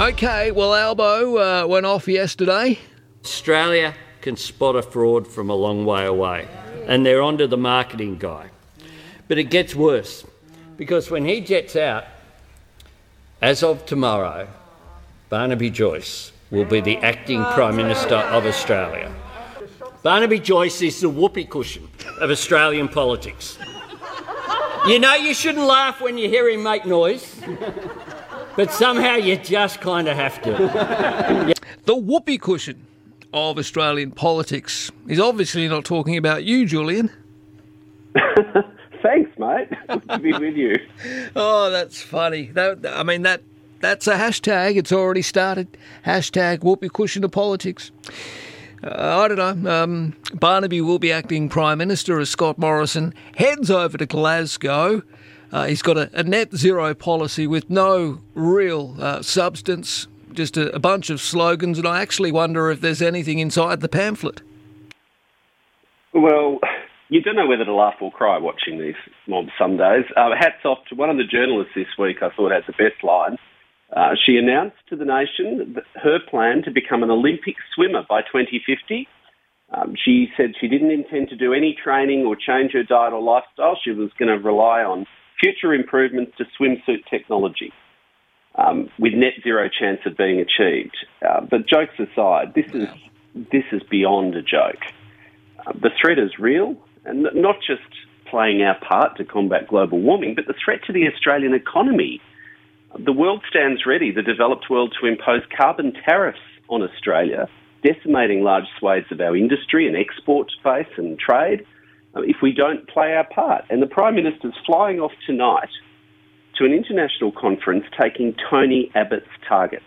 Okay, well, Albo uh, went off yesterday. Australia can spot a fraud from a long way away, and they're onto the marketing guy. But it gets worse because when he jets out, as of tomorrow, Barnaby Joyce will be the acting Prime Minister of Australia. Barnaby Joyce is the whoopee cushion of Australian politics. You know, you shouldn't laugh when you hear him make noise, but somehow you just kind of have to. The whoopee cushion of Australian politics. He's obviously not talking about you, Julian. Thanks, mate. Good to be with you. Oh, that's funny. That, I mean, that that's a hashtag. It's already started. Hashtag whoopee cushion of politics. Uh, I don't know. Um, Barnaby will be acting Prime Minister as Scott Morrison heads over to Glasgow. Uh, he's got a, a, net zero policy with no real uh, substance, just a, a bunch of slogans, and I actually wonder if there's anything inside the pamphlet. Well, you don't know whether to laugh or cry watching these mobs some days. Uh, hats off to one of the journalists this week, I thought had the best line. Uh, she announced to the nation her plan to become an Olympic swimmer by 2050. Um, she said she didn't intend to do any training or change her diet or lifestyle. She was going to rely on future improvements to swimsuit technology um, with net zero chance of being achieved. Uh, but jokes aside, this is, this is beyond a joke. Uh, the threat is real, and not just playing our part to combat global warming, but the threat to the Australian economy the world stands ready, the developed world, to impose carbon tariffs on Australia, decimating large swathes of our industry and export base and trade Um, if we don't play our part. And the Prime Minister's flying off tonight to an international conference taking Tony Abbott's targets.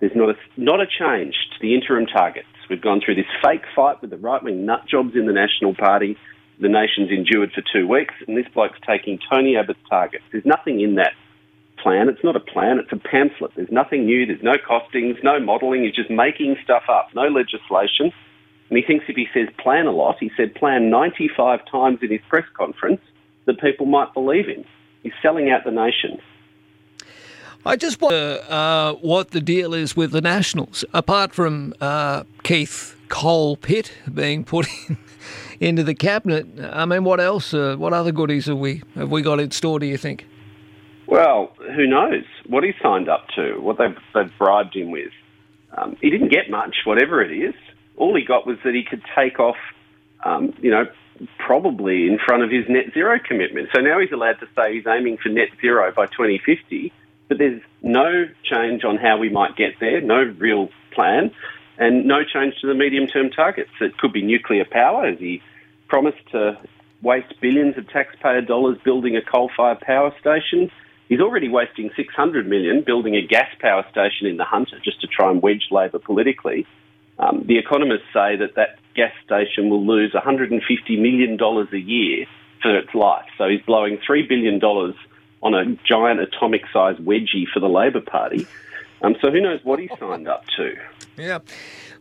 There's not a, not a change to the interim targets. We've gone through this fake fight with the right wing nut jobs in the National Party. The nation's endured for two weeks, and this bloke's taking Tony Abbott's targets. There's nothing in that plan. It's not a plan, it's a pamphlet. There's nothing new, there's no costings, no modelling. He's just making stuff up, no legislation. And he thinks if he says plan a lot, he said plan 95 times in his press conference, that people might believe him. He's selling out the nation. I just wonder uh, what the deal is with the Nationals, apart from uh, Keith Cole Pitt being put in, into the cabinet. I mean, what else? Uh, what other goodies have we have we got in store? Do you think? Well, who knows what he signed up to, what they've, they've bribed him with. Um, he didn't get much, whatever it is. All he got was that he could take off, um, you know, probably in front of his net zero commitment. So now he's allowed to say he's aiming for net zero by 2050, but there's no change on how we might get there, no real plan, and no change to the medium term targets. It could be nuclear power, as he promised to waste billions of taxpayer dollars building a coal fired power station. He's already wasting 600 million building a gas power station in the Hunter just to try and wedge Labor politically. Um, the economists say that that gas station will lose 150 million dollars a year for its life. So he's blowing three billion dollars on a giant atomic-sized wedgie for the Labor Party. Um, so who knows what he signed up to? Yeah.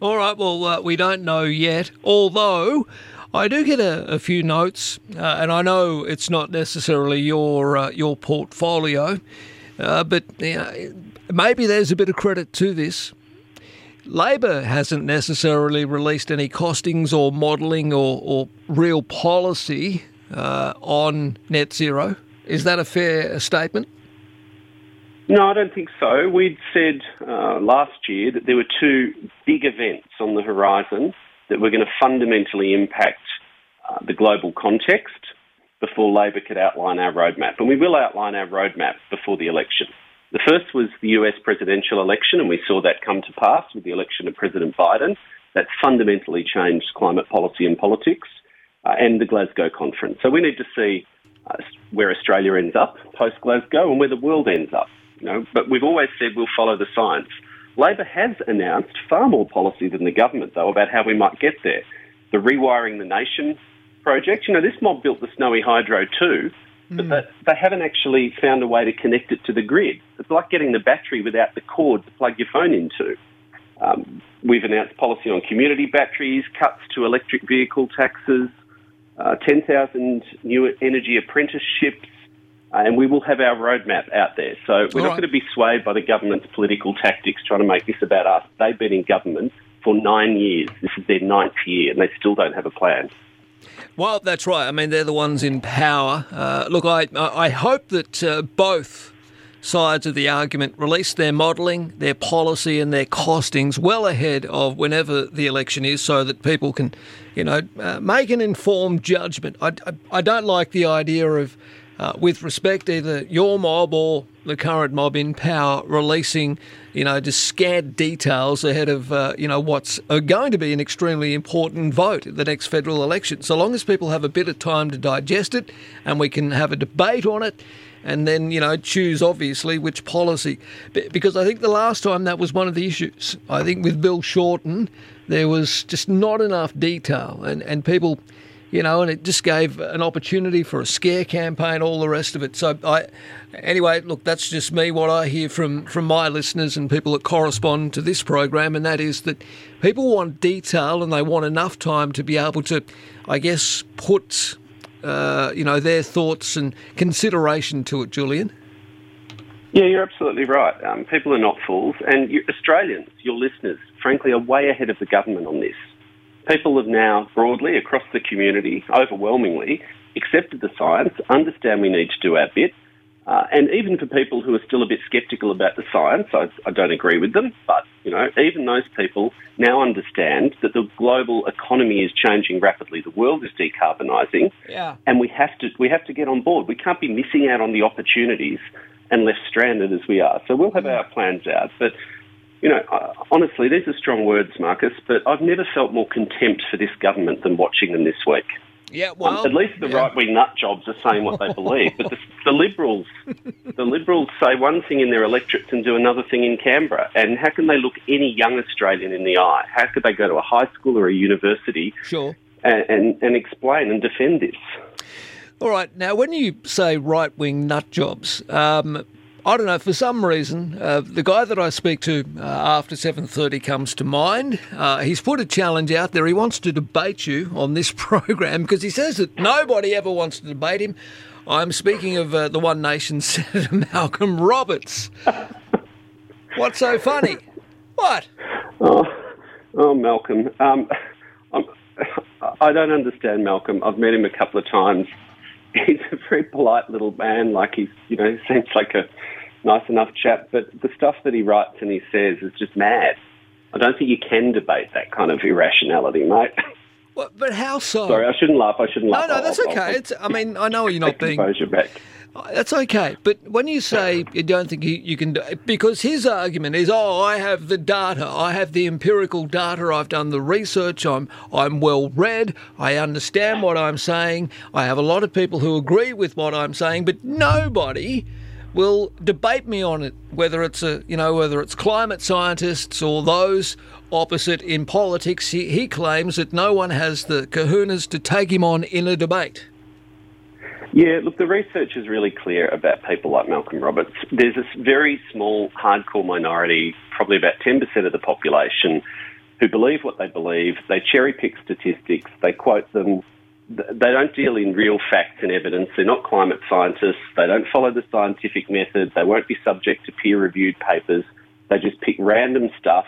All right. Well, uh, we don't know yet. Although I do get a, a few notes, uh, and I know it's not necessarily your uh, your portfolio, uh, but maybe there's a bit of credit to this. Labor hasn't necessarily released any costings or modelling or, or, real policy uh, on net zero. Is that a fair statement? No, I don't think so. We'd said uh, last year that there were two big events on the horizon that were going to fundamentally impact uh, the global context before Labor could outline our roadmap. And we will outline our roadmap before the election. The first was the US presidential election, and we saw that come to pass with the election of President Biden. That fundamentally changed climate policy and politics, uh, and the Glasgow conference. So we need to see uh, where Australia ends up post Glasgow and where the world ends up. You know, but we've always said we'll follow the science. Labor has announced far more policy than the government, though, about how we might get there. The Rewiring the Nation project, you know, this mob built the Snowy Hydro too, but mm. they haven't actually found a way to connect it to the grid. It's like getting the battery without the cord to plug your phone into. Um, we've announced policy on community batteries, cuts to electric vehicle taxes, uh, 10,000 new energy apprenticeships, uh, and we will have our roadmap out there. So we're All not right. going to be swayed by the government's political tactics trying to make this about us. They've been in government for nine years. This is their ninth year, and they still don't have a plan. Well, that's right. I mean, they're the ones in power. Uh, look, I I hope that uh, both sides of the argument release their modelling, their policy, and their costings well ahead of whenever the election is, so that people can, you know, uh, make an informed judgment. I, I, I don't like the idea of. Uh, with respect, either your mob or the current mob in power releasing, you know, just scant details ahead of, uh, you know, what's uh, going to be an extremely important vote at the next federal election. So long as people have a bit of time to digest it and we can have a debate on it and then, you know, choose obviously which policy. Because I think the last time that was one of the issues. I think with Bill Shorten, there was just not enough detail and, and people you know, and it just gave an opportunity for a scare campaign, all the rest of it. So, I, anyway, look, that's just me. What I hear from from my listeners and people that correspond to this program, and that is that people want detail and they want enough time to be able to, I guess, put, uh, you know, their thoughts and consideration to it. Julian. Yeah, you're absolutely right. Um, people are not fools, and you, Australians, your listeners, frankly, are way ahead of the government on this. People have now, broadly across the community, overwhelmingly, accepted the science, understand we need to do our bit, uh, and even for people who are still a bit sceptical about the science, I, I don't agree with them, but you know, even those people now understand that the global economy is changing rapidly. The world is decarbonising, Yeah. and we have to we have to get on board. We can't be missing out on the opportunities and left stranded as we are. So we'll have our plans out, but. You know, honestly, these are strong words, Marcus, but I've never felt more contempt for this government than watching them this week. Yeah. Um, Well, at least the yeah. right-wing nut jobs are saying what they believe, but the, the Liberals, the Liberals say one thing in their electorates and do another thing in Canberra. And how can they look any young Australian in the eye? How could they go to a high school or a university Sure. and, and, and explain and defend this? All right. Now, when you say right wing nut jobs, um, I don't know. For some reason, uh, the guy that I speak to uh, after seven thirty comes to mind. Uh, he's put a challenge out there. He wants to debate you on this program because he says that nobody ever wants to debate him. I'm speaking of uh, the One Nation Senator Malcolm Roberts. What's so funny? What? Oh, oh Malcolm. Um, I don't understand Malcolm. I've met him a couple of times. He's a very polite little man. Like he's, you know, he seems like a nice enough chap. But the stuff that he writes and he says is just mad. I don't think you can debate that kind of irrationality, mate. What, but how so? Sorry, I shouldn't laugh. I shouldn't no, laugh. no, I'll- that's I'll- okay. I'll It's, I mean, I know you're not being back. Oh, that's okay, but when you say you don't think you, you can do because his argument is, oh, I have the data, I have the empirical data, I've done the research, I'm I'm well read, I understand what I'm saying, I have a lot of people who agree with what I'm saying, but nobody will debate me on it, whether it's a you know whether it's climate scientists or those opposite in politics. He, he claims that no one has the kahunas to take him on in a debate. Yeah, look, the research is really clear about people like Malcolm Roberts. There's this very small, hardcore minority, probably about 10% of the population, who believe what they believe. They cherry pick statistics, they quote them. They don't deal in real facts and evidence. They're not climate scientists. They don't follow the scientific method. They won't be subject to peer reviewed papers. They just pick random stuff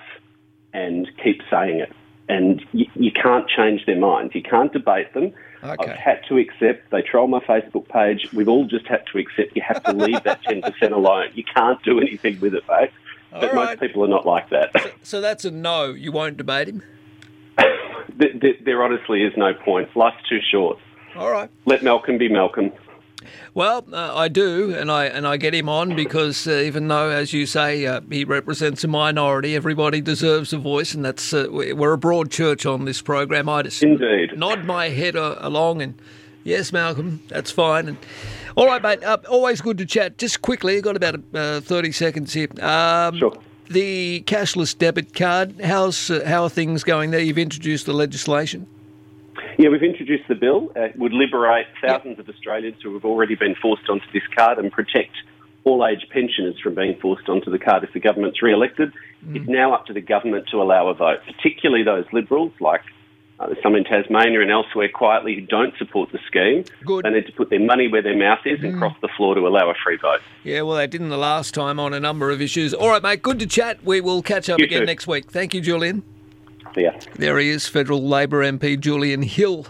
and keep saying it. And you, you can't change their minds. You can't debate them. Okay. I've had to accept they troll my Facebook page. We've all just had to accept you have to leave that 10% alone. You can't do anything with it, mate. But All most people are not like that. So that's a no. You won't debate him. Th- th- there honestly is no point. Life's too short. All right. Let Malcolm be Malcolm. Well, uh, I do, and I and I get him on because uh, even though, as you say, uh, he represents a minority, everybody deserves a voice, and that's uh, we- we're a broad church on this program. I just Indeed. nod my head uh, along, and yes, Malcolm, that's fine. And all right, mate. Uh, always good to chat. Just quickly, I've got about uh, thirty seconds here. Um, Sure. The cashless debit card. How's uh, how are things going there? You've introduced the legislation. Yeah, we've introduced the bill. Uh, It would liberate thousands of Australians who have already been forced onto this card and protect all age pensioners from being forced onto the card if the government's re elected. It's now up to the government to allow a vote, particularly those Liberals like uh, some in Tasmania and elsewhere quietly who don't support the scheme. Good. They need to put their money where their mouth is and cross the floor to allow a free vote. Yeah, well, they didn't the last time on a number of issues. All right, mate, good to chat. We will catch up You again too. next week. Thank you, Julian. So. There he is, Federal Labor MP Julian Hill,